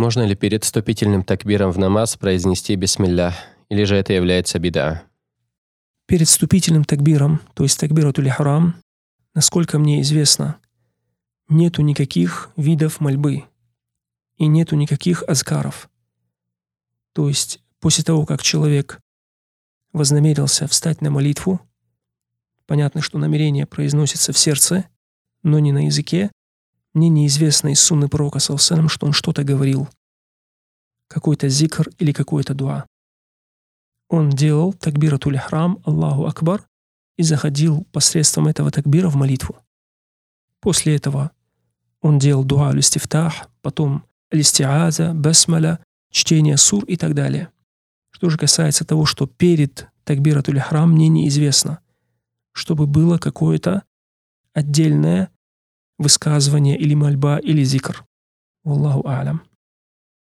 Можно ли перед вступительным такбиром в намаз произнести «Бисмилля», или же это является беда? Перед вступительным такбиром, то есть такбиратуль харам, насколько мне известно, нету никаких видов мольбы и нету никаких азкаров. То есть после того, как человек вознамерился встать на молитву, понятно, что намерение произносится в сердце, но не на языке, мне неизвестно из сунны пророка, салсалам, что он что-то говорил, какой-то зикр или какой-то дуа. Он делал такбиратуль храм, Аллаху Акбар, и заходил посредством этого такбира в молитву. После этого он делал дуа листифтах, потом листиаза, басмаля, чтение сур и так далее. Что же касается того, что перед такбиратуль храм мне неизвестно, чтобы было какое-то отдельное высказывание или мольба или зикр. Аллаху алям.